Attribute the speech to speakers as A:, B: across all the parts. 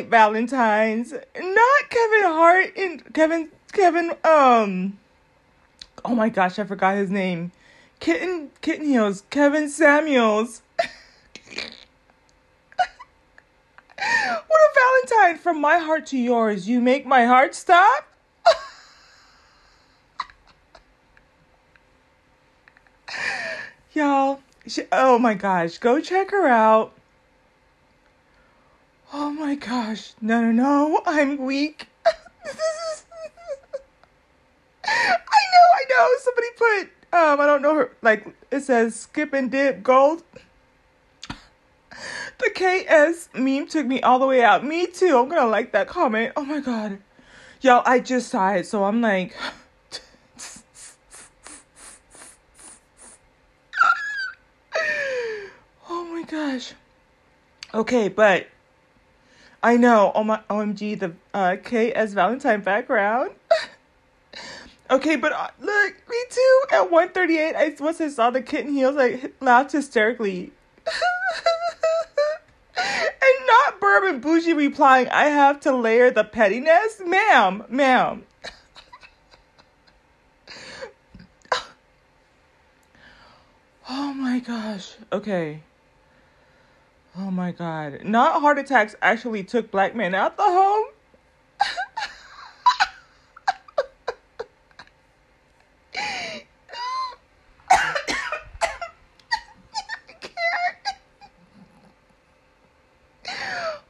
A: Valentine's. Not Kevin Hart and Kevin Kevin um oh my gosh, I forgot his name. Kitten Kitten Heels, Kevin Samuels. what a Valentine from my heart to yours. You make my heart stop. Y'all, she, oh my gosh, go check her out. Oh my gosh, no, no, no, I'm weak. this is. I know, I know. Somebody put, um, I don't know, her, like, it says skip and dip gold. The KS meme took me all the way out. Me too. I'm gonna like that comment. Oh my god. Y'all, I just saw it, so I'm like. oh my gosh. Okay, but I know. Oh my OMG, the uh, KS Valentine background. okay, but uh, look, me too. At 138, I once I saw the kitten heels, I laughed hysterically. and not Bourbon Bougie replying, I have to layer the pettiness? Ma'am, ma'am. oh my gosh. Okay. Oh my god. Not heart attacks actually took black men out the home.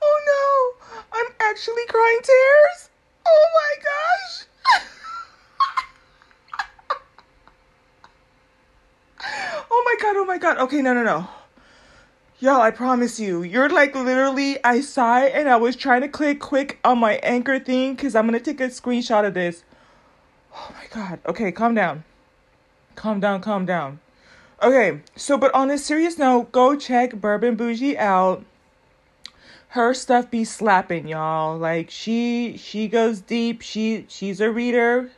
A: oh no. I'm actually crying tears. Oh my gosh. oh my god, oh my god. Okay, no, no, no. Yo, I promise you, you're like literally, I saw it and I was trying to click quick on my anchor thing because I'm to take a screenshot of this. Oh my God. Okay, calm down. Calm down, calm down. Okay, so, but on a serious note, go check Bourbon Bougie out. Her stuff be slapping, y'all. Like she she goes deep. She she's a reader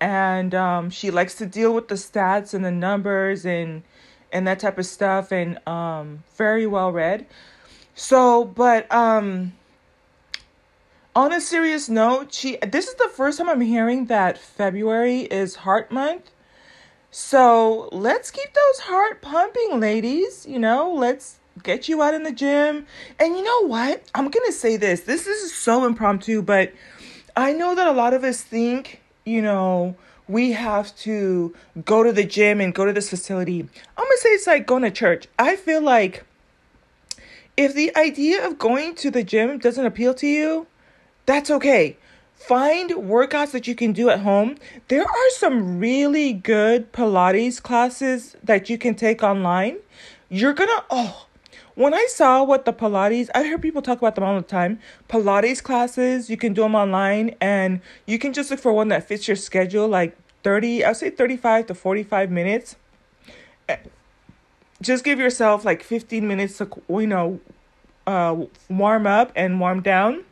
A: and um she likes to deal with the stats and the numbers and and that type of stuff and um very well read. So, but um on a serious note, she this is the first time I'm hearing that February is heart month. So, let's keep those heart pumping, ladies, you know, let's get you out in the gym. And you know what? I'm going to say this. This is so impromptu, but I know that a lot of us think, you know, we have to go to the gym and go to this facility. I'm gonna say it's like going to church. I feel like if the idea of going to the gym doesn't appeal to you, that's okay. Find workouts that you can do at home. There are some really good Pilates classes that you can take online. You're gonna, oh, when I saw what the Pilates, I heard people talk about them all the time. Pilates classes, you can do them online and you can just look for one that fits your schedule, like 30, I'll say 35 to 45 minutes. Eh, just give yourself like 15 minutes to, you know, uh, warm up and warm down,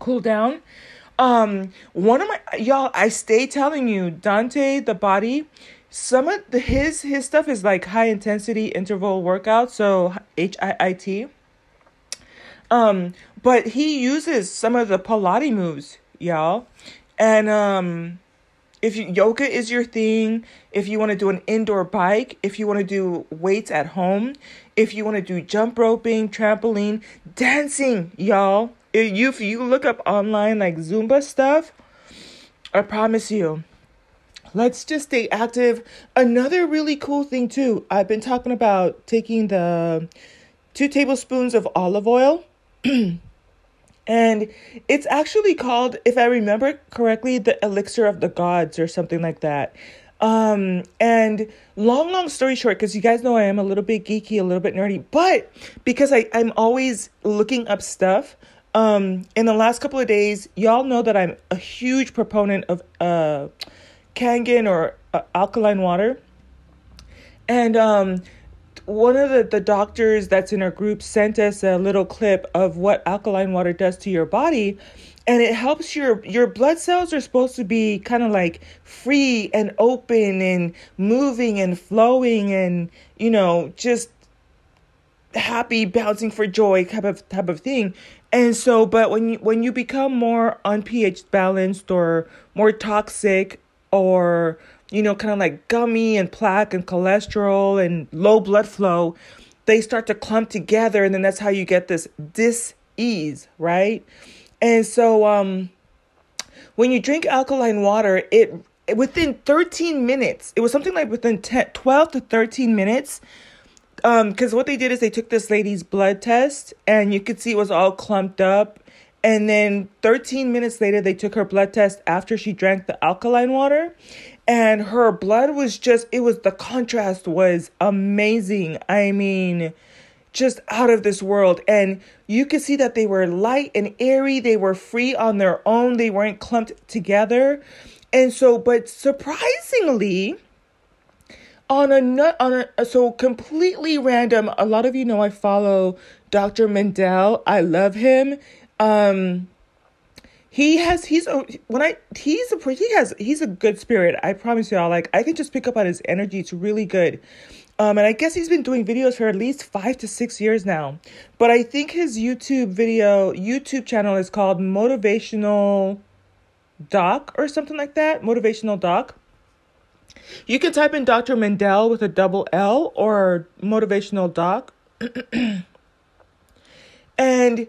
A: cool down. Um, one of my, y'all, I stay telling you, Dante, the body, some of the his his stuff is like high intensity interval workout so HIIT um but he uses some of the Pilates moves y'all. And um if you, yoga is your thing if you want to do an indoor bike if you want to do weights at home if you want to do jump roping trampoline dancing y'all. If you if you look up online like zumba stuff i promise you let's just stay active. Another really cool thing, too, I've been talking about taking the two tablespoons of olive oil. and it's actually called, if I remember correctly, the elixir of the gods or something like that. Um, and long, long story short, because you guys know I am a little bit geeky, a little bit nerdy, but because I, I'm always looking up stuff, um, in the last couple of days, y'all know that I'm a huge proponent of uh Kangen or uh, alkaline water. And um, one of the, the doctors that's in our group sent us a little clip of what alkaline water does to your body and it helps your your blood cells are supposed to be kind of like free and open and moving and flowing and you know just happy, bouncing for joy type of type of thing. And so, but when you when you become more unpH balanced or more toxic or you know, kind of like gummy and plaque and cholesterol and low blood flow, they start to clump together, and then that's how you get this dis-ease, right? And so, um, when you drink alkaline water, it within 13 minutes, it was something like within 10, 12 to 13 minutes, um because what they did is they took this lady's blood test and you could see it was all clumped up and then 13 minutes later they took her blood test after she drank the alkaline water. And her blood was just it was the contrast was amazing. I mean just out of this world. And you could see that they were light and airy. They were free on their own. They weren't clumped together. And so but surprisingly on a on a so completely random a lot of you know i follow dr Mandell i love him um he has he's a when i he's a he has he's a good spirit i promise y'all. Like i can just pick up on his energy. It's really good. Um and i guess he's been doing videos for at least five to six years now. But i think his youtube video youtube channel is called motivational doc or something like that. Motivational doc. You can type in Dr. Mandell with a double L or motivational doc. and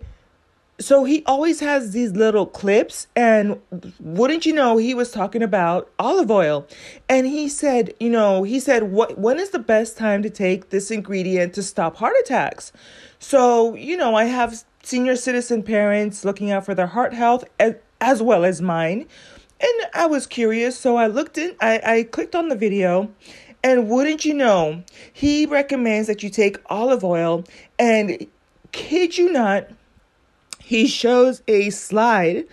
A: so he always has these little clips and wouldn't you know he was talking about olive oil. And he said you know he said what when is the best time to take this ingredient to stop heart attacks? So you know i have senior citizen parents looking out for their heart health as, as well as mine. And I was curious, so I looked in, I, I clicked on the video, and wouldn't you know, he recommends that you take olive oil, and kid you not, he shows a slide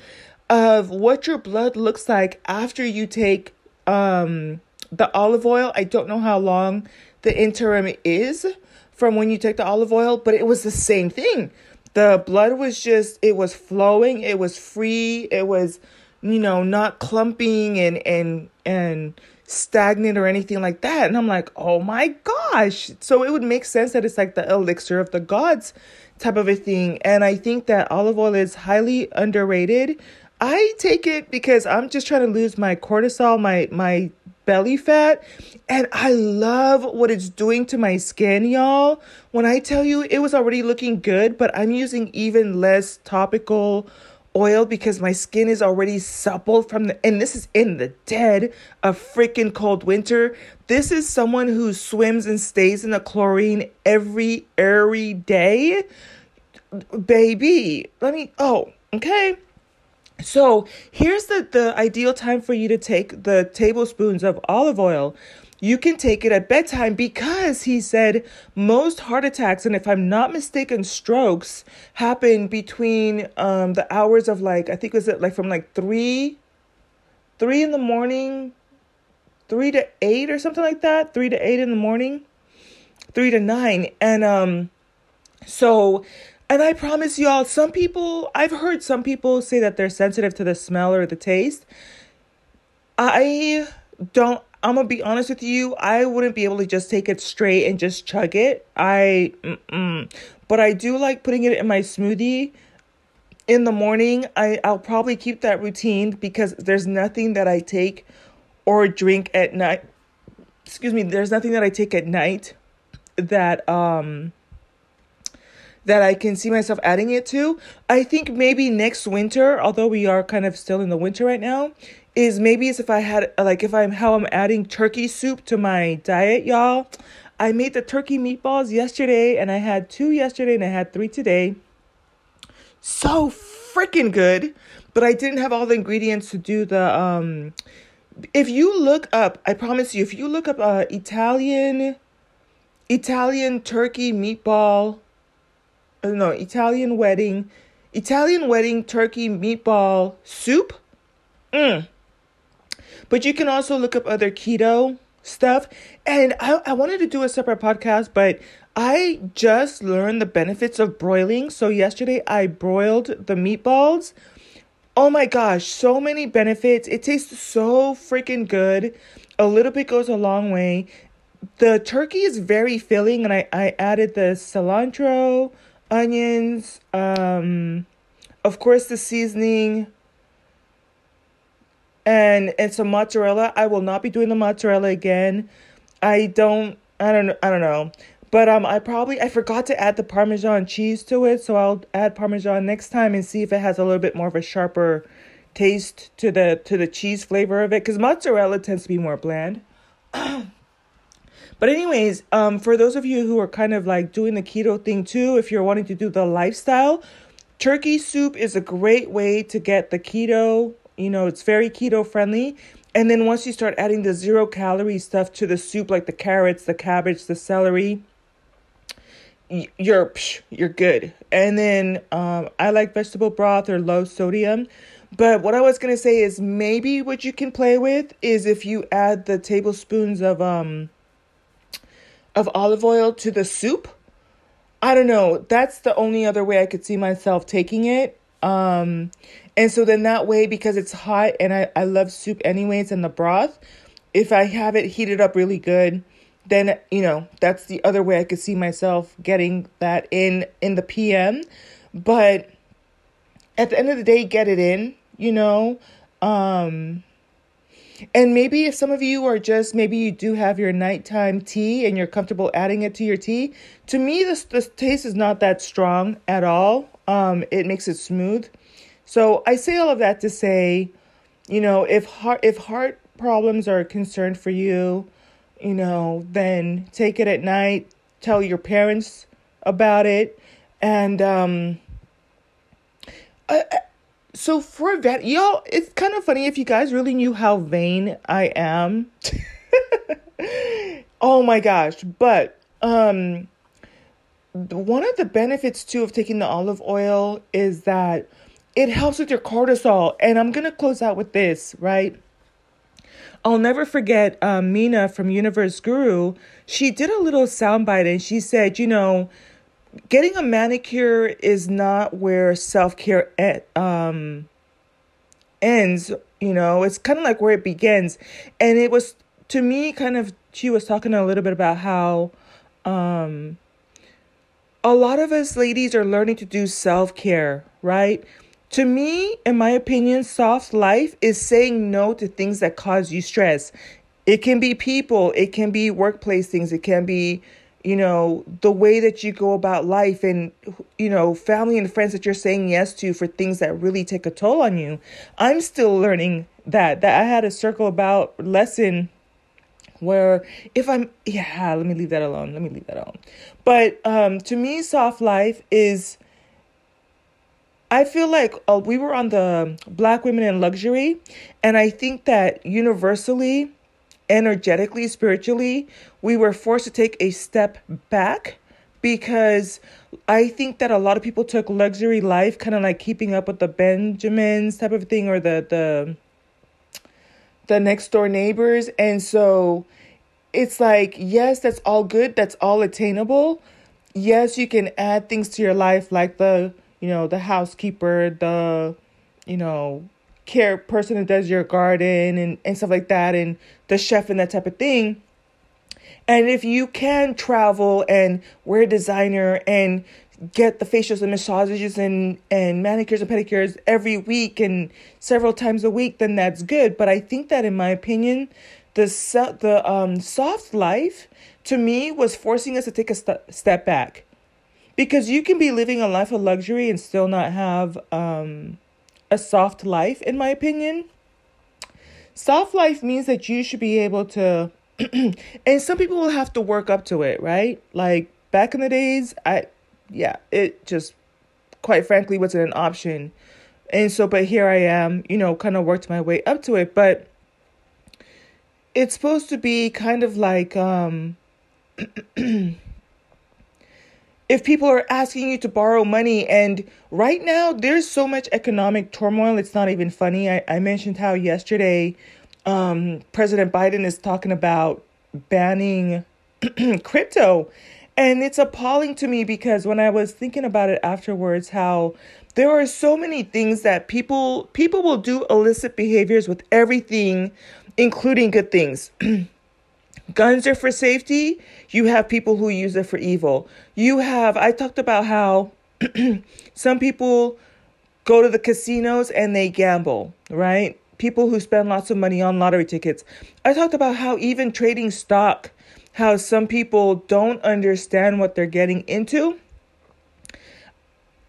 A: of what your blood looks like after you take um, the olive oil. I don't know how long the interim is from when you take the olive oil, but it was the same thing. The blood was just, it was flowing, it was free, it was you know, not clumping and and and stagnant or anything like that. And I'm like, oh my gosh. So it would make sense that it's like the elixir of the gods type of a thing. And I think that olive oil is highly underrated. I take it because I'm just trying to lose my cortisol, my my belly fat, and I love what it's doing to my skin, y'all. When I tell you it was already looking good, but I'm using even less topical oil because my skin is already supple from the and this is in the dead of freaking cold winter. This is someone who swims and stays in the chlorine every every day. Baby, let me oh, okay. So, here's the the ideal time for you to take the tablespoons of olive oil you can take it at bedtime because he said most heart attacks and if i'm not mistaken strokes happen between um, the hours of like i think was it like from like three three in the morning three to eight or something like that three to eight in the morning three to nine. And um so and i promise y'all some people i've heard some people say that they're sensitive to the smell or the taste. I don't I'm gonna be honest with you. I wouldn't be able to just take it straight and just chug it. I, mm-mm. but I do like putting it in my smoothie in the morning. I I'll probably keep that routine because there's nothing that I take or drink at night. Excuse me. There's nothing that I take at night that um that I can see myself adding it to. I think maybe next winter, although we are kind of still in the winter right now, is maybe as if I had like if I'm how I'm adding turkey soup to my diet, y'all. I made the turkey meatballs yesterday and I had two yesterday and I had three today. So freaking good, but I didn't have all the ingredients to do the um if you look up, I promise you, if you look up uh Italian Italian turkey meatball uh, no, Italian wedding Italian wedding turkey meatball soup. Mm but you can also look up other keto stuff. And I, I wanted to do a separate podcast, but I just learned the benefits of broiling. So yesterday I broiled the meatballs. Oh my gosh, so many benefits. It tastes so freaking good. A little bit goes a long way. the turkey is very filling, and I, I added the cilantro, onions, um, of course, the seasoning, and and some mozzarella. I will not be doing the mozzarella again. I don't. I don't. I don't know. But um, I probably I forgot to add the Parmesan cheese to it, so I'll add Parmesan next time and see if it has a little bit more of a sharper taste to the to the cheese flavor of it. Because mozzarella tends to be more bland. but anyways, um, for those of you who are kind of like doing the keto thing too, if you're wanting to do the lifestyle, turkey soup is a great way to get the keto. You know, it's very keto friendly. And then once you start adding the zero calorie stuff to the soup, like the carrots, the cabbage, the celery, you're you're good. And then um, I like vegetable broth or low sodium. But what I was gonna say is maybe what you can play with is if you add the tablespoons of um of olive oil to the soup. I don't know. That's the only other way I could see myself taking it. Um, and so then that way, because it's hot and I, I love soup anyways and the broth, if I have it heated up really good, then you know that's the other way I could see myself getting that in in the PM. But at the end of the day, get it in, you know. Um, and maybe if some of you are just maybe you do have your nighttime tea and you're comfortable adding it to your tea. To me, this this taste is not that strong at all. Um, it makes it smooth. So I say all of that to say, you know, if heart if heart problems are a concern for you, you know, then take it at night, tell your parents about it, and um, uh, so for that, y'all, it's kind of funny if you guys really knew how vain I am. oh my gosh! But um, one of the benefits too of taking the olive oil is that it helps with your cortisol. And I'm gonna close out with this, right? I'll never forget um, Mina from Universe Guru. She did a little soundbite and she said, you know, getting a manicure is not where self care um, ends. You know, it's kind of like where it begins. And it was to me kind of she was talking a little bit about how um, a lot of us ladies are learning to do self care, right? To me, in my opinion, soft life is saying no to things that cause you stress. It can be people, it can be workplace things, it can be, you know, the way that you go about life and, you know, family and friends that you're saying yes to for things that really take a toll on you. I'm still learning that. That I had a circle about lesson where if I'm yeah, let me leave that alone. Let me leave that alone. But um to me soft life is I feel like uh, we were on the Black Women in Luxury, and I think that universally, energetically, spiritually, we were forced to take a step back because I think that a lot of people took luxury life, kind of like keeping up with the Benjamins type of thing, or the the the next door neighbors, and so it's like yes, that's all good, that's all attainable. Yes, you can add things to your life like the you know, the housekeeper, the, you know, care person that does your garden and, and stuff like that, and the chef and that type of thing. And if you can travel and wear designer and get the facials and massages and, and manicures and pedicures every week and several times a week, then that's good. But I think that, in my opinion, the the um, soft life to me was forcing us to take a st- step back. Because you can be living a life of luxury and still not have um, a soft life in my opinion. Soft life means that you should be able to and some people will have to work up to it right? Like back in the days i yeah it just quite frankly wasn't an option. And so but here i am you know kind of worked my way up to it. But it's supposed to be kind of like um if people are asking you to borrow money and right now there's so much economic turmoil it's not even funny. I, I mentioned how yesterday um, president biden is talking about banning crypto and it's appalling to me because when i was thinking about it afterwards how there are so many things that people people will do illicit behaviors with everything including good things Guns are for safety. You have people who use it for evil. You have, I talked about how some people go to the casinos and they gamble, right? People who spend lots of money on lottery tickets. I talked about how even trading stock, how some people don't understand what they're getting into.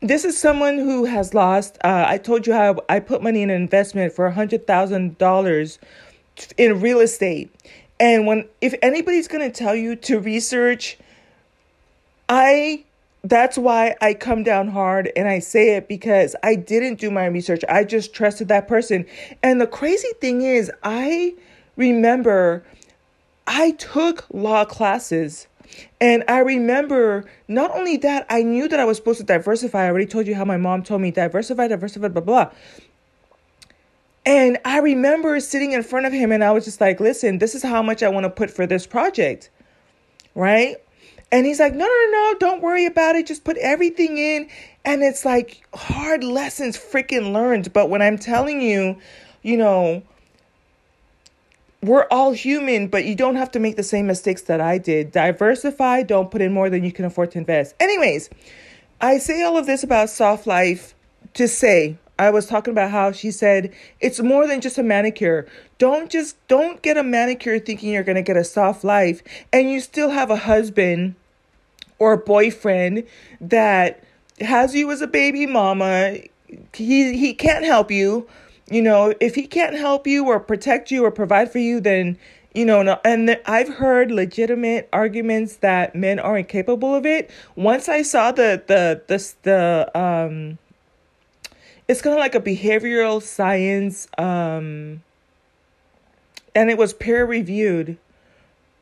A: This is someone who has lost. Uh, I told you how I put money in an investment for $100,000 in real estate. And when if anybody's going to tell you to research, I that's why I come down hard and I say it because I didn't do my research. I just trusted that person. And the crazy thing is, I remember I took law classes. And I remember not only that, I knew that I was supposed to diversify. I already told you how my mom told me diversify, diversify, blah, blah. And I remember sitting in front of him and I was just like, listen, this is how much I want to put for this project. Right? And he's like, no, no, no, don't worry about it. Just put everything in. And it's like hard lessons freaking learned. But when I'm telling you, you know, we're all human, but you don't have to make the same mistakes that I did. Diversify, don't put in more than you can afford to invest. Anyways, I say all of this about soft life to say, I was talking about how she said it's more than just a manicure. Don't just don't get a manicure thinking you're going to get a soft life and you still have a husband or boyfriend that has you as a baby mama. He he can't help you. You know, if he can't help you or protect you or provide for you, then you know, no, and I've heard legitimate arguments that men are incapable of it. Once I saw the the the the um it's kind of like a behavioral science um and it was peer reviewed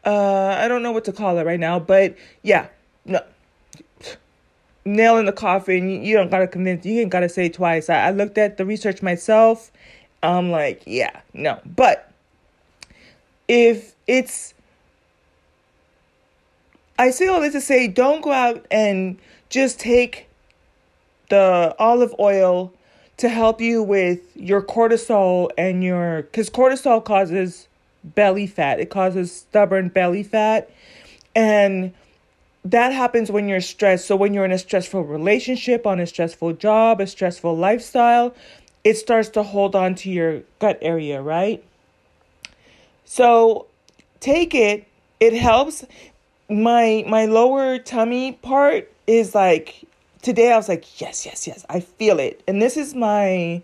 A: uh i don't know what to call it right now but yeah no nail in the coffin you, don't gotta convince you ain't gotta say twice. I, I looked at the research myself. I'm like yeah no. But if it's i say all this to say don't go out and just take the olive oil to help you with your cortisol and your because cortisol causes belly fat. It causes stubborn belly fat. And that happens when you're stressed. So when you're in a stressful relationship on a stressful job a stressful lifestyle it starts to hold on to your gut area right? So take it it helps. My my lower tummy part is like today I was like, yes, yes, yes, I feel it. And this is my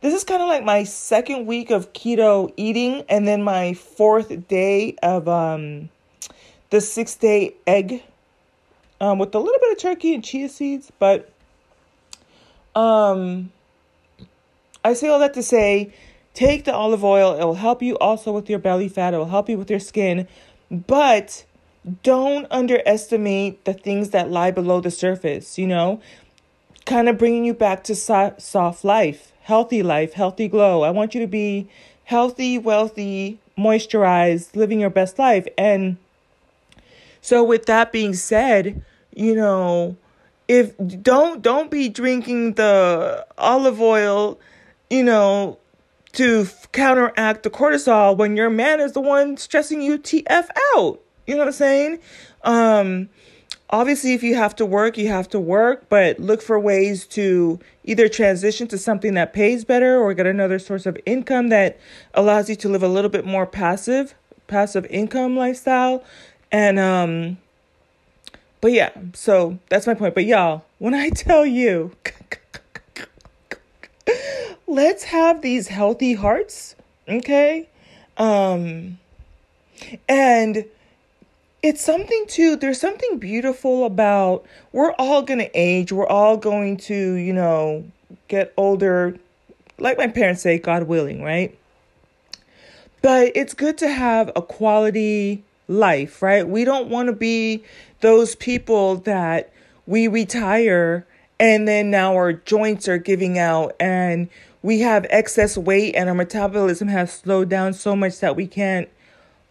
A: this is kind of like my second week of keto eating and then my fourth day of um the 6-day egg um with a little bit of turkey and chia seeds, but um I say all that to say take the olive oil. It will help you also with your belly fat. It will help you with your skin. But don't underestimate the things that lie below the surface, you know, kind of bringing you back to so- soft life, healthy life, healthy glow. I want you to be healthy, wealthy, moisturized, living your best life. And so with that being said, you know, if don't don't be drinking the olive oil, you know, to counteract the cortisol when your man is the one stressing you TF out. You know what I'm saying? Um, obviously, if you have to work, you have to work, but look for ways to either transition to something that pays better or get another source of income that allows you to live a little bit more passive, passive income lifestyle. And, um, but yeah, so that's my point. But y'all, when I tell you, let's have these healthy hearts, okay? Um, and it's something too there's something beautiful about we're all going to age we're all going to you know get older like my parents say god willing right but it's good to have a quality life right we don't want to be those people that we retire and then now our joints are giving out and we have excess weight and our metabolism has slowed down so much that we can't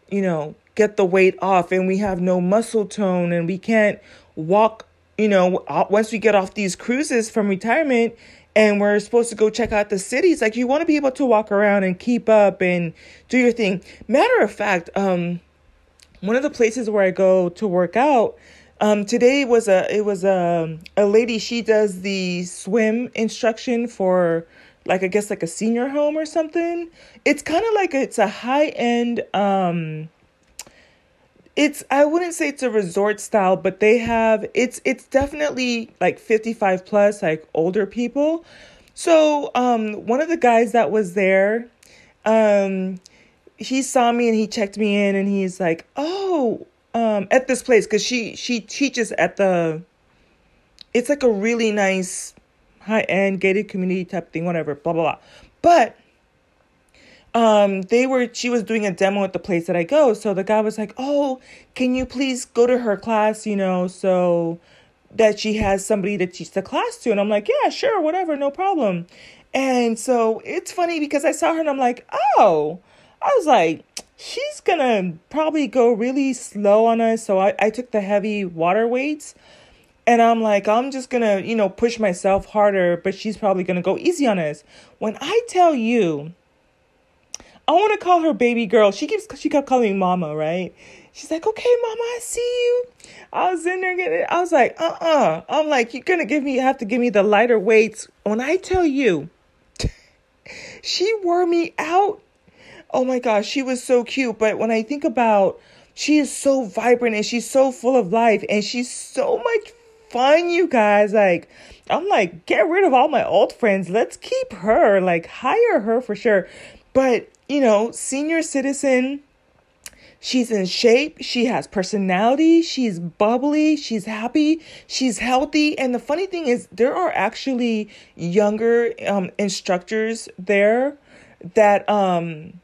A: you know get the weight off and we have no muscle tone and we can't walk, you know, once we get off these cruises from retirement and we're supposed to go check out the cities, like you want to be able to walk around and keep up and do your thing. Matter of fact, um, one of the places where I go to work out, um, today was a it was a a lady. She does the swim instruction for like I guess like a senior home or something. It's kind of like it's a high end. Um, it's I wouldn't say it's a resort style, but they have it's it's definitely like fifty five plus, like older people. So um, one of the guys that was there, um, he saw me and he checked me in and he's like, "Oh, um, at this place because she she teaches at the. It's like a really nice, high end gated community type thing, whatever. Blah blah blah, but. Um, they were she was doing a demo at the place that I go. So the guy was like, "Oh, can you please go to her class, you know, so that she has somebody to teach the class to?" And I'm like, "Yeah, sure, whatever, no problem." And so it's funny because I saw her and I'm like, "Oh." I was like, she's gonna probably go really slow on us. So I, I took the heavy water weights and I'm like, I'm just gonna, you know, push myself harder, but she's probably gonna go easy on us. When I tell you, I want to call her baby girl. She keeps she kept calling me mama, right? She's like, okay, mama, I see you. I was in there getting. I was like, uh, uh-uh. uh. i am like, you're gonna give me, you have to give me the lighter weights. When I tell you, she wore me out oh my gosh, she was so cute. But when I think about, she is so vibrant and she's so full of life and she's so much fun, you guys. Like, I'm like, get rid of all my old friends. Let's keep her. Like, hire her for sure. But, you know, senior citizen. She's in shape. She has personality. She's bubbly. She's happy. She's healthy. And the funny thing is, there are actually younger um, instructors there that um,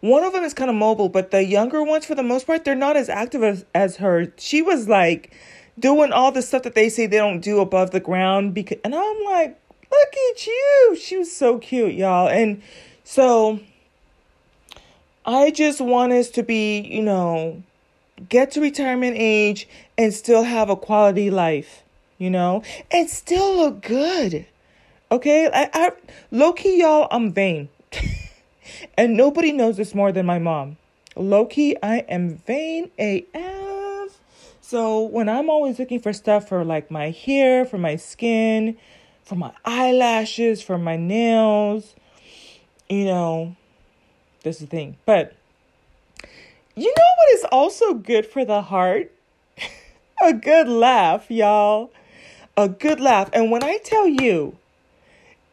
A: one of them is kind of mobile, but the younger ones, for the most part, they're not as active as, as her. She was like doing all the stuff that they say they don't do above the ground. Because, and I'm like, look at you. She was so cute, y'all. And so I just want us to be, you know, get to retirement age and still have a quality life, you know, and still look good. Okay, I, I low key, y'all, I'm vain. And nobody knows this more than my mom. Low key, I am vain AF. So when I'm always looking for stuff for like my hair, for my skin, for my eyelashes, for my nails, you know, this is the thing. But you know what is also good for the heart? A good laugh, y'all. A good laugh. And when I tell you,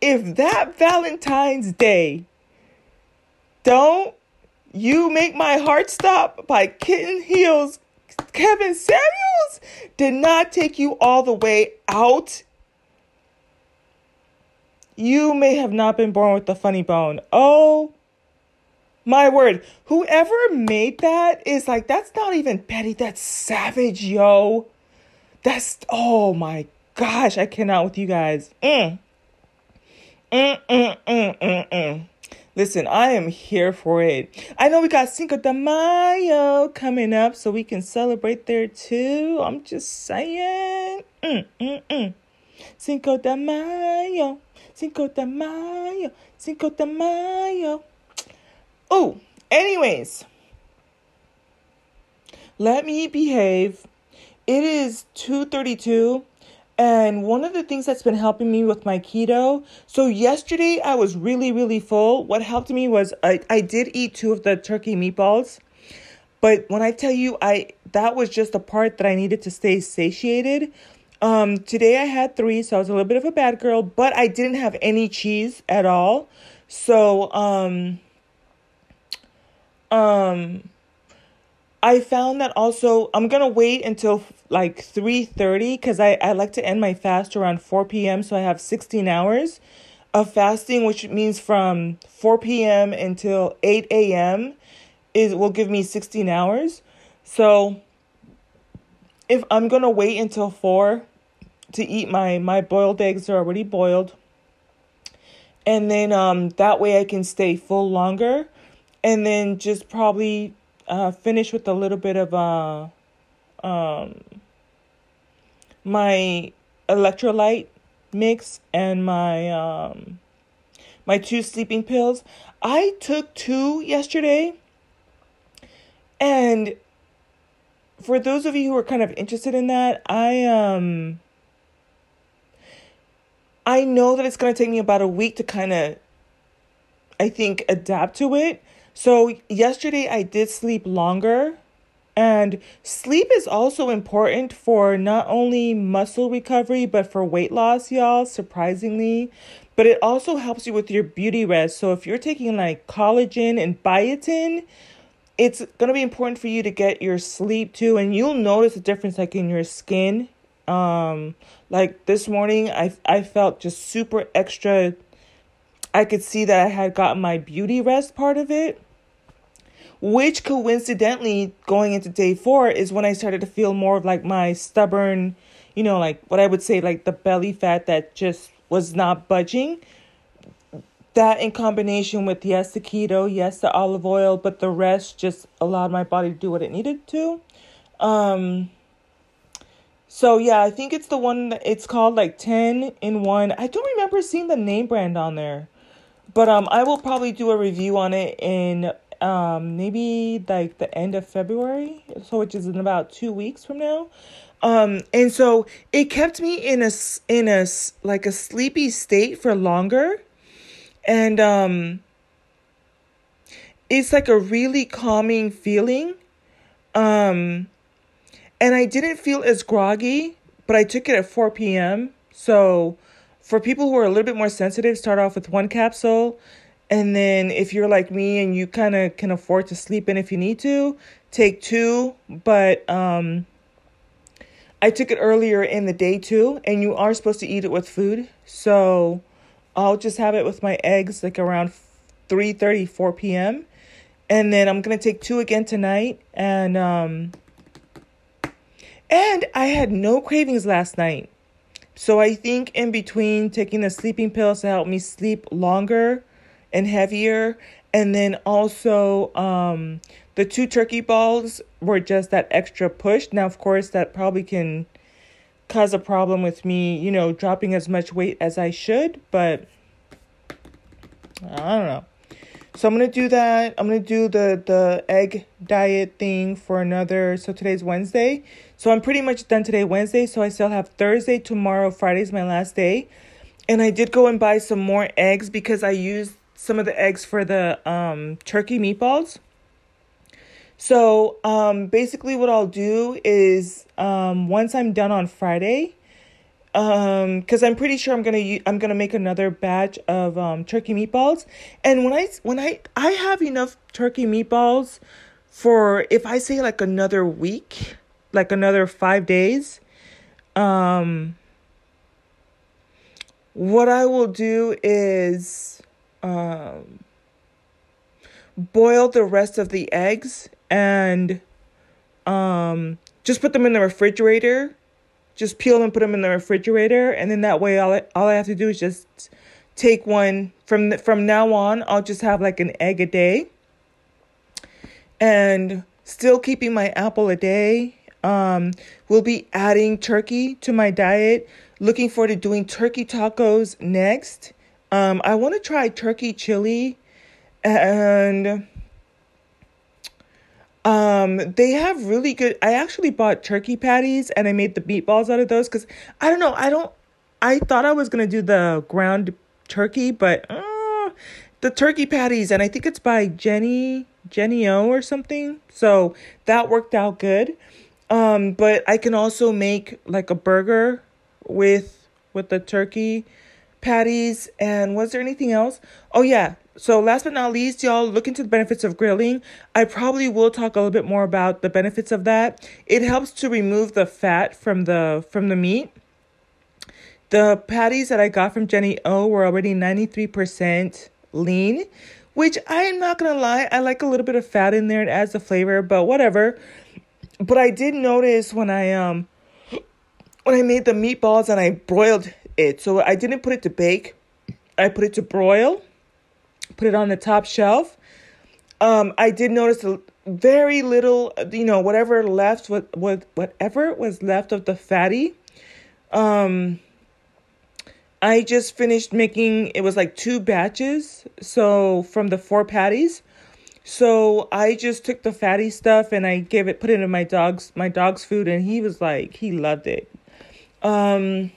A: if that Valentine's Day don't You Make My Heart Stop by Kitten Heels. Kevin Samuels did not take you all the way out. You may have not been born with the funny bone. Oh my word. Whoever made that is like, that's not even petty. That's savage, yo. That's, oh my gosh. I cannot with you guys. Mm. Mm, mm, mm, mm, mm. Listen, I am here for it. I know we got Cinco de Mayo coming up, so we can celebrate there too. I'm just saying. Mm, mm, mm. Cinco de Mayo, Cinco de Mayo, Cinco de Mayo. Oh, anyways, let me behave. It is 2:32 and one of the things that's been helping me with my keto, so yesterday I was really, really full. What helped me was I, I did eat two of the turkey meatballs. But when I tell you I that was just the part that I needed to stay satiated. Um, today I had three, so I was a little bit of a bad girl, but I didn't have any cheese at all. So um um I found that also I'm gonna wait until like 3:30 because I, I like to end my fast around 4 p.m. so I have 16 hours of fasting, which means from 4 p.m. until 8 a.m. is will give me 16 hours. So if I'm gonna wait until 4 to eat my my boiled eggs are already boiled. And then um that way I can stay full longer and then just probably uh, finish with a little bit of uh, um, my electrolyte mix and my um, my two sleeping pills. I took two yesterday, and for those of you who are kind of interested in that, I um I know that it's going to take me about a week to kind of I think adapt to it. So yesterday I did sleep longer and sleep is also important for not only muscle recovery but for weight loss, y'all, surprisingly. But it also helps you with your beauty rest. So if you're taking like collagen and biotin, it's going to be important for you to get your sleep too and you'll notice a difference like in your skin um like this morning i i felt just super extra i could see that i had gotten my beauty rest part of it which coincidentally going into day 4 is when i started to feel more of like my stubborn you know like what i would say like the belly fat that just was not budging. That in combination with yes the keto yes the olive oil but the rest just allowed my body to do what it needed to. Um so yeah i think it's the one that it's called like 10 in 1 i don't remember seeing the name brand on there but um i will probably do a review on it in um maybe like the end of february so which is in about two weeks from now. Um and so it kept me in a in a like a sleepy state for longer. And um it's like a really calming feeling. Um and I didn't feel as groggy but I took it at 4 p.m. so for people who are a little bit more sensitive start off with one capsule and then if you're like me and you kind of can afford to sleep in if you need to take two but um I took it earlier in the day too, and you are supposed to eat it with food. So I'll just have it with my eggs like around 3 30, 4 p.m. And then I'm gonna take two again tonight. And um and I had no cravings last night. So I think in between taking the sleeping pills to help me sleep longer and heavier, and then also um the two turkey balls were just that extra push. Now of course that probably can cause a problem with me, you know, dropping as much weight as I should, but I don't know. So I'm gonna do that. I'm gonna do the the egg diet thing for another. So today's Wednesday. So I'm pretty much done today, Wednesday. So I still have Thursday, tomorrow, Friday's my last day. And I did go and buy some more eggs because I used some of the eggs for the um, turkey meatballs. So um, basically, what I'll do is um, once I'm done on Friday, um, because I'm pretty sure I'm gonna I'm gonna make another batch of um, turkey meatballs, and when I when I I have enough turkey meatballs for if I say like another week, like another five days, um, what I will do is um boil the rest of the eggs and um, just put them in the refrigerator. Just peel them and put them in the refrigerator, and then that way, all I, all I have to do is just take one from the, from now on. I'll just have like an egg a day, and still keeping my apple a day. Um, we'll be adding turkey to my diet. Looking forward to doing turkey tacos next. Um, I want to try turkey chili, and um, they have really good. I actually bought turkey patties and I made the meatballs out of those because I don't know. I don't. I thought I was gonna do the ground turkey, but uh, the turkey patties, and I think it's by Jenny Jennie-O or something. So that worked out good. Um, but I can also make like a burger with with the turkey patties. And was there anything else? Oh yeah, so last but not least, y'all look into the benefits of grilling. I probably will talk a little bit more about the benefits of that. It helps to remove the fat from the from the meat. The patties that I got from Jennie-O were already 93% lean, which I am not gonna lie, I like a little bit of fat in there. It adds the flavor, but whatever. But I did notice when I um when I made the meatballs and I broiled it, so I didn't put it to bake. I put it to broil put it on the top shelf. Um, I did notice very little, you know, whatever left, what, what, whatever was left of the fatty. Um, I just finished making, it was like two batches. So from the four patties. So I just took the fatty stuff and I gave it, put it in my dog's my dog's food, and he was like, he loved it. Um,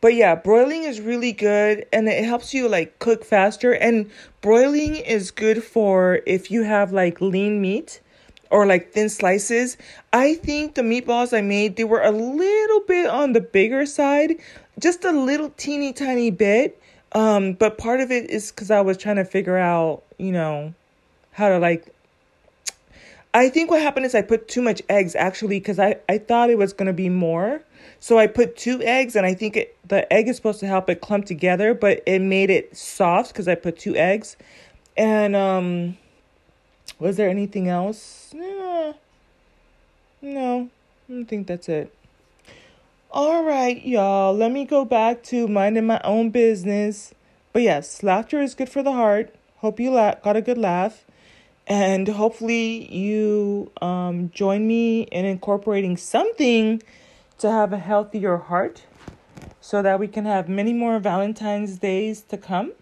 A: but yeah, broiling is really good and it helps you like cook faster. And broiling is good for if you have like lean meat or like thin slices. I think the meatballs I made, they were a little bit on the bigger side, just a little teeny tiny bit. Um, but part of it is because I was trying to figure out, you know, how to like. I think what happened is I put too much eggs actually because I, I thought it was going to be more. So I put two eggs, and I think it, the egg is supposed to help it clump together, but it made it soft because I put two eggs. And um, was there anything else? no, I think that's it. All right, y'all. Let me go back to minding my own business. But yes, laughter is good for the heart. Hope you la- got a good laugh. And hopefully, you um, join me in incorporating something to have a healthier heart so that we can have many more Valentine's days to come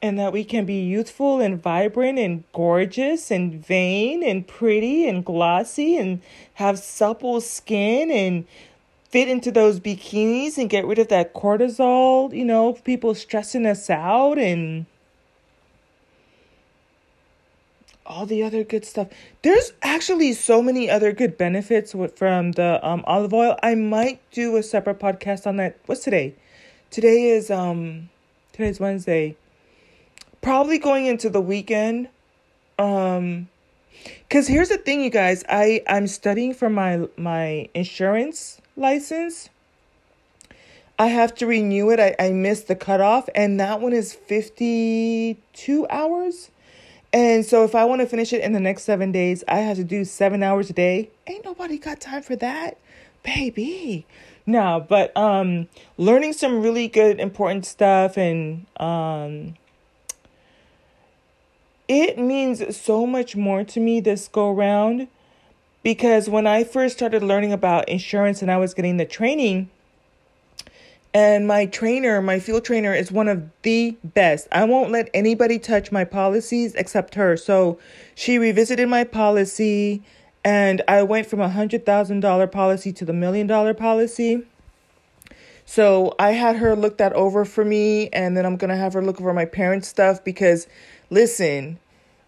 A: and that we can be youthful and vibrant and gorgeous and vain and pretty and glossy and have supple skin and fit into those bikinis and get rid of that cortisol, you know, people stressing us out and all the other good stuff. There's actually so many other good benefits from the um, olive oil. I might do a separate podcast on that. What's today? Today is um today's Wednesday. Probably going into the weekend. Um cuz here's the thing you guys, I I'm studying for my my insurance license. I have to renew it. I, I missed the cutoff, and that one is 52 hours. And so if I want to finish it in the next seven days, I have to do seven hours a day. Ain't nobody got time for that, baby. No, but um learning some really good important stuff and um it means so much more to me this go round because when I first started learning about insurance and I was getting the training, and my trainer, my field trainer, is one of the best. I won't let anybody touch my policies except her. So she revisited my policy, and I went from a hundred thousand dollar policy to the million dollar policy. So I had her look that over for me, and then I'm gonna have her look over my parents' stuff because, listen,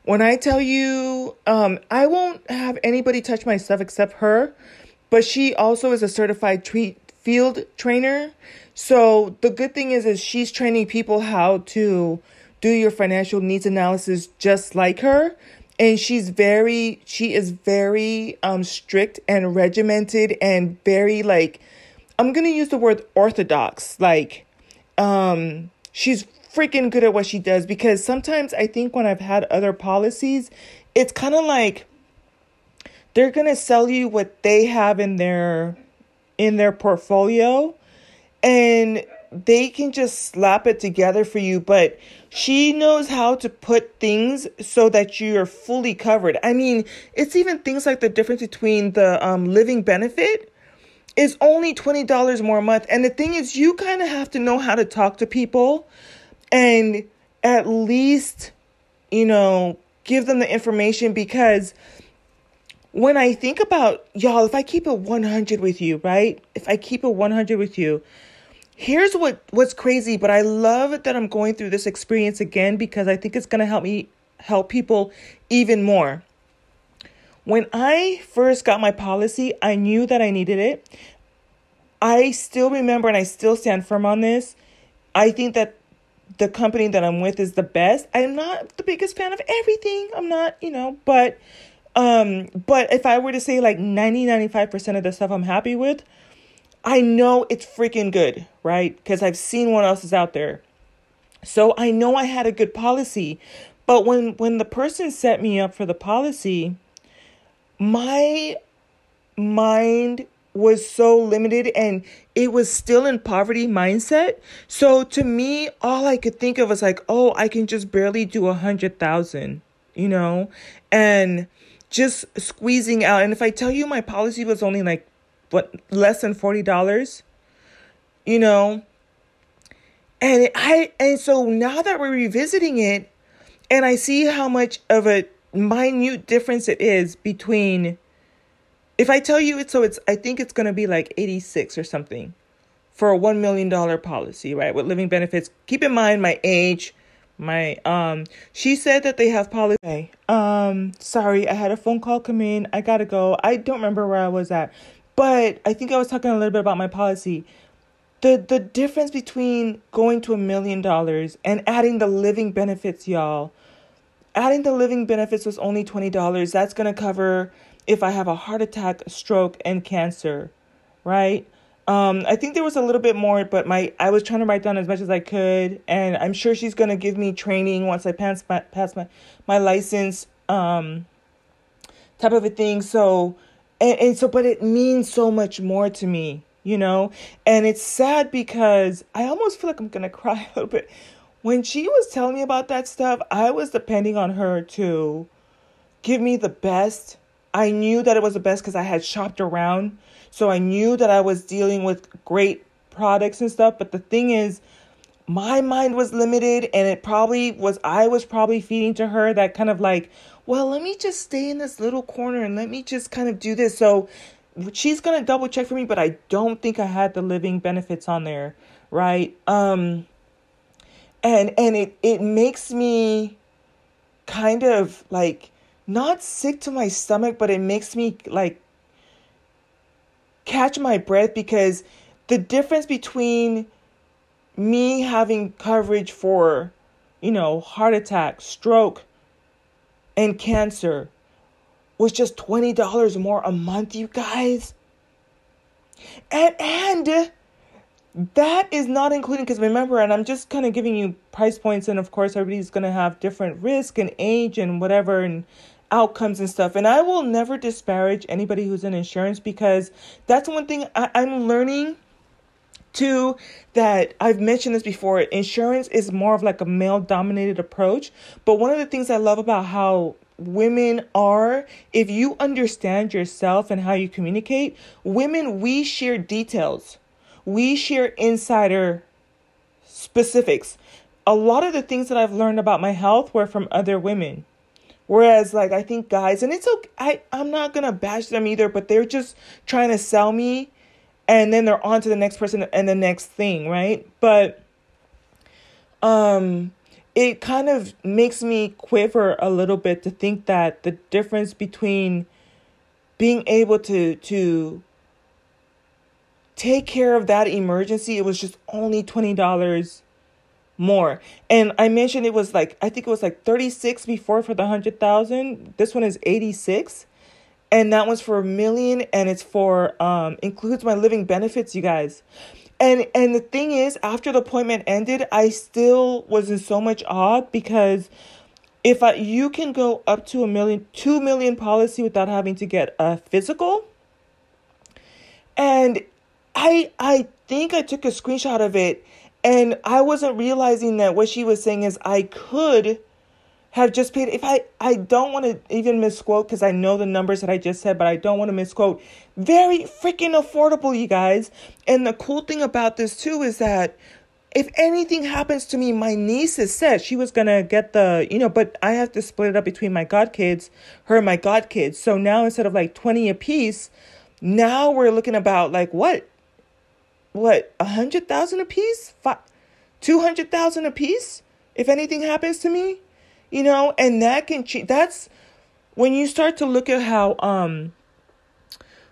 A: when I tell you, um, I won't have anybody touch my stuff except her, but she also is a certified treat field trainer. So the good thing is is she's training people how to do your financial needs analysis just like her. And she's very she is very um strict and regimented and very like I'm going to use the word orthodox. Like um she's freaking good at what she does because sometimes I think when I've had other policies it's kind of like they're going to sell you what they have in their in their portfolio and they can just slap it together for you but she knows how to put things so that you're fully covered i mean it's even things like the difference between the um, living benefit is only $20 more a month and the thing is you kind of have to know how to talk to people and at least you know give them the information because when I think about y'all, if I keep it 100 with you, right? If I keep it 100 with you, here's what what's crazy, but I love that I'm going through this experience again because I think it's going to help me help people even more. When I first got my policy, I knew that I needed it. I still remember and I still stand firm on this. I think that the company that I'm with is the best. I'm not the biggest fan of everything. I'm not, you know, but um, but if I were to say like 90, 95% of the stuff I'm happy with, I know it's freaking good, right? Because I've seen what else is out there. So I know I had a good policy. But when when the person set me up for the policy, my mind was so limited and it was still in poverty mindset. So to me, all I could think of was like, oh, I can just barely do a hundred thousand, you know? And just squeezing out. And if I tell you my policy was only like what less than forty dollars, you know, and I and so now that we're revisiting it, And I see how much of a minute difference it is between if I tell you it so it's I think it's to be like 86 or something for a 1 million dollar policy, right? With living benefits. Keep in mind my age, my um she said that they have policy. Okay. Um sorry, I had a phone call come in. I got to go. I don't remember where I was at. But I think I was talking a little bit about my policy. The the difference between going to a million dollars and adding the living benefits, y'all. Adding the living benefits was only $20. That's going to cover if I have a heart attack, stroke, and cancer, right? Um, I think there was a little bit more, but my I was trying to write down as much as I could, and I'm sure she's gonna give me training once I pass my pass my my license, um, type of a thing. So, and, and so, but it means so much more to me, you know. And it's sad because I almost feel like I'm gonna cry a little bit. When she was telling me about that stuff, I was depending on her to give me the best. I knew that it was the best because I had shopped around so I knew that I was dealing with great products and stuff. But the thing is, my mind was limited and it probably was, I was probably feeding to her that kind of like, well, let me just stay in this little corner and let me just kind of do this. So she's going to double check for me, but I don't think I had the living benefits on there. Right. Um, and, and it, it makes me kind of like not sick to my stomach, but it makes me like catch my breath because the difference between me having coverage for, you know, heart attack, stroke, and cancer was just $20 more a month, you guys. And and that is not including because remember, and I'm just kind of giving you price points, and of course, everybody's gonna have different risk and age and whatever, and outcomes and stuff. And I will never disparage anybody who's in insurance because that's one thing I, I'm learning too that I've mentioned this before. Insurance is more of like a male dominated approach. But one of the things I love about how women are, if you understand yourself and how you communicate, women, we share details, we share insider specifics. A lot of the things that I've learned about my health were from other women. Whereas, like, I think guys, and it's okay, I, I'm not gonna bash them either, but they're just trying to sell me and then they're on to the next person and the next thing, right? But, um, it kind of makes me quiver a little bit to think that the difference between being able to, to, take care of that emergency, it was just only $20 more. And I mentioned it was like I think it was like 36 before for the 100,000. This one is 86. And that one's for a million and it's for um includes my living benefits, you guys. And and the thing is, after the appointment ended, I still was in so much awe because if I, you can go up to a million, two million policy without having to get a physical. And I I think I took a screenshot of it and I wasn't realizing that what she was saying is I could have just paid if I I don't want to even misquote because I know the numbers that I just said, but I don't want to misquote. Very freaking affordable, you guys. And the cool thing about this too is that if anything happens to me, my niece has said she was gonna get the, you know, but I have to split it up between my godkids, her and my godkids. So now instead of like 20 a piece, now we're looking about like what what a hundred thousand a piece, two hundred thousand a piece. If anything happens to me, you know, and that can change. That's when you start to look at how, um,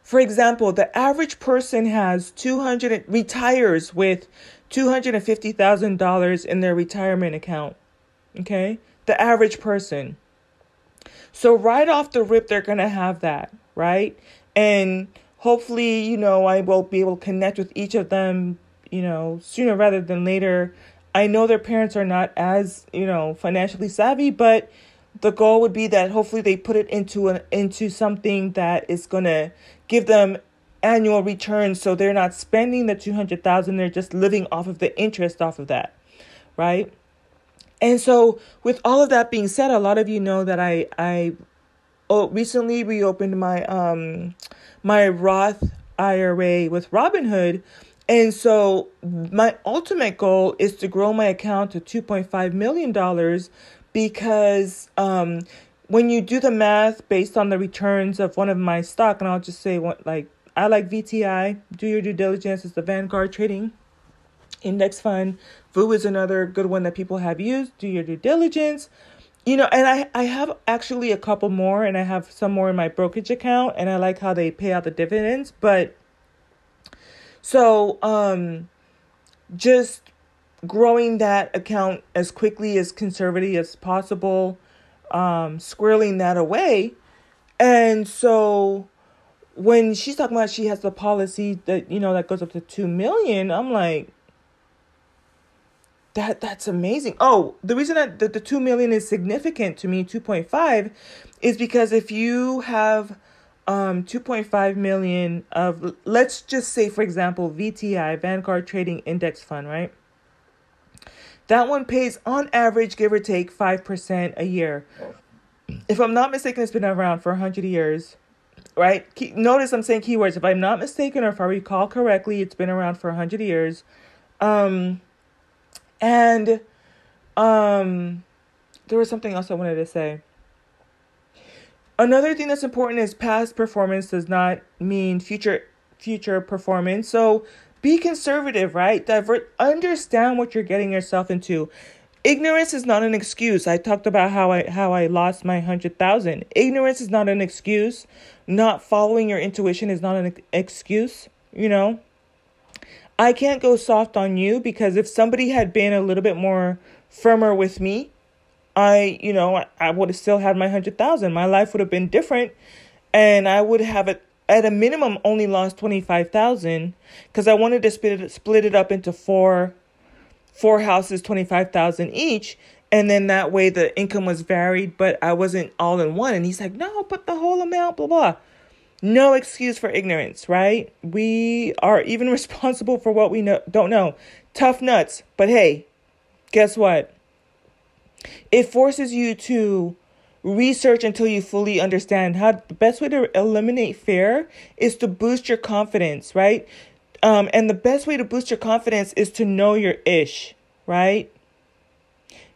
A: for example, the average person has two hundred retires with two hundred and fifty thousand dollars in their retirement account. Okay, the average person. So right off the rip, they're gonna have that, right? And hopefully, you know, I will be able to connect with each of them, you know, sooner rather than later. I know their parents are not as, you know, financially savvy, but the goal would be that hopefully they put it into an into something that is going to give them annual returns so they're not spending the 200,000 they're just living off of the interest off of that right and so with all of that being said a lot of you know that I I oh recently reopened my um my Roth IRA with Robinhood. And so my ultimate goal is to grow my account to $2.5 million because um, when you do the math based on the returns of one of my stock, and I'll just say what like I like VTI. Do your due diligence. It's the Vanguard Trading Index Fund. VU is another good one that people have used. Do your due diligence. You know, and I, I have actually a couple more, and I have some more in my brokerage account, and I like how they pay out the dividends. But so, um, just growing that account as quickly as conservative as possible, um, squirreling that away. And so when she's talking about she has the policy that, you know, that goes up to 2 million, I'm like, that that's amazing. Oh, the reason that the, the 2 million is significant to me, 2.5, is because if you have um 2.5 million of let's just say for example VTI Vanguard Trading Index Fund, right? That one pays on average give or take 5% a year. If I'm not mistaken it's been around for 100 years. Right? Notice I'm saying keywords. If I'm not mistaken or if I recall correctly, it's been around for 100 years. Um and um there was something else I wanted to say. Another thing that's important is past performance does not mean future future performance. So be conservative, right? Divert understand what you're getting yourself into. Ignorance is not an excuse. I talked about how I how I lost my 100,000. Ignorance is not an excuse. Not following your intuition is not an excuse, you know? I can't go soft on you because if somebody had been a little bit more firmer with me, I, you know, I would have still had my hundred thousand. My life would have been different, and I would have it at a minimum only lost twenty five thousand because I wanted to split it split it up into four, four houses, twenty five thousand each, and then that way the income was varied, but I wasn't all in one. And he's like, no, put the whole amount, blah blah. No excuse for ignorance, right? We are even responsible for what we know, don't know. Tough nuts, but hey, guess what? It forces you to research until you fully understand how the best way to eliminate fear is to boost your confidence, right? Um, and the best way to boost your confidence is to know your ish, right?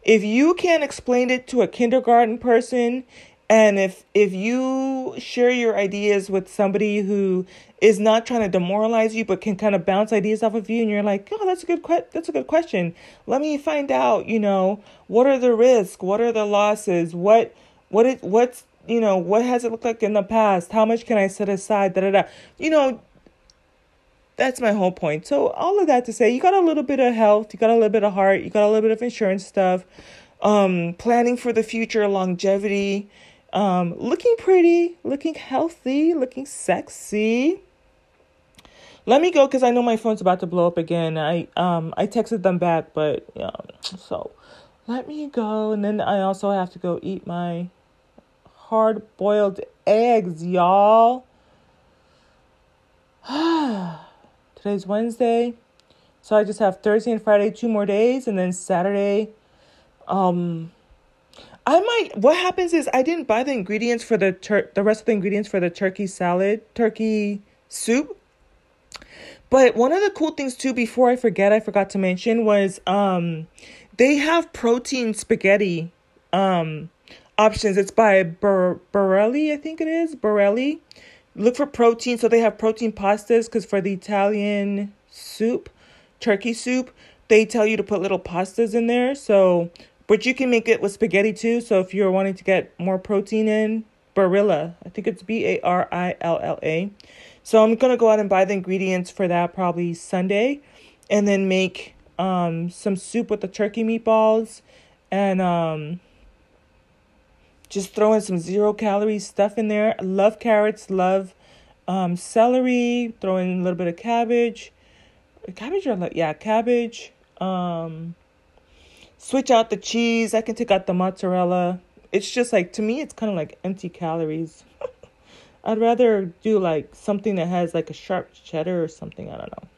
A: If you can't explain it to a kindergarten person and if if you share your ideas with somebody who is not trying to demoralize you but can kind of bounce ideas off of you and you're like, "Oh, that's a good que- that's a good question. Let me find out, you know, what are the risks? What are the losses? What what it what's, you know, what has it looked like in the past? How much can I set aside? Da da da. You know, that's my whole point. So all of that to say, you got a little bit of health, you got a little bit of heart, you got a little bit of insurance stuff, um, planning for the future, longevity, um, looking pretty, looking healthy, looking sexy. Let me go because I know my phone's about to blow up again. I um I texted them back, but yeah. So let me go, and then I also have to go eat my hard boiled eggs, y'all. Today's Wednesday, so I just have Thursday and Friday, two more days, and then Saturday. Um, I might. What happens is I didn't buy the ingredients for the tur- the rest of the ingredients for the turkey salad, turkey soup. But one of the cool things too, before I forget, I forgot to mention was um, they have protein spaghetti um options. It's by Bar- Barelli, I think it is Barelli. Look for protein. So they have protein pastas because for the Italian soup, turkey soup, they tell you to put little pastas in there. So but you can make it with spaghetti too. So if you're wanting to get more protein in, Barilla. I think it's B A R I L L A. So I'm gonna go out and buy the ingredients for that probably Sunday, and then make um some soup with the turkey meatballs, and um just throw in some zero calorie stuff in there. I love carrots, love um celery. Throw in a little bit of cabbage, cabbage or yeah cabbage. Um, switch out the cheese. I can take out the mozzarella. It's just like to me it's kind of like empty calories. I'd rather do like something that has like a sharp cheddar or something, I don't know.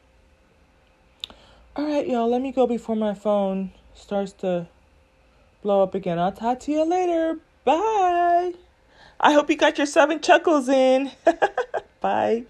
A: All right, y'all, let me go before my phone starts to blow up again. I'll talk to you later. Bye. I hope you got your seven chuckles in. Bye.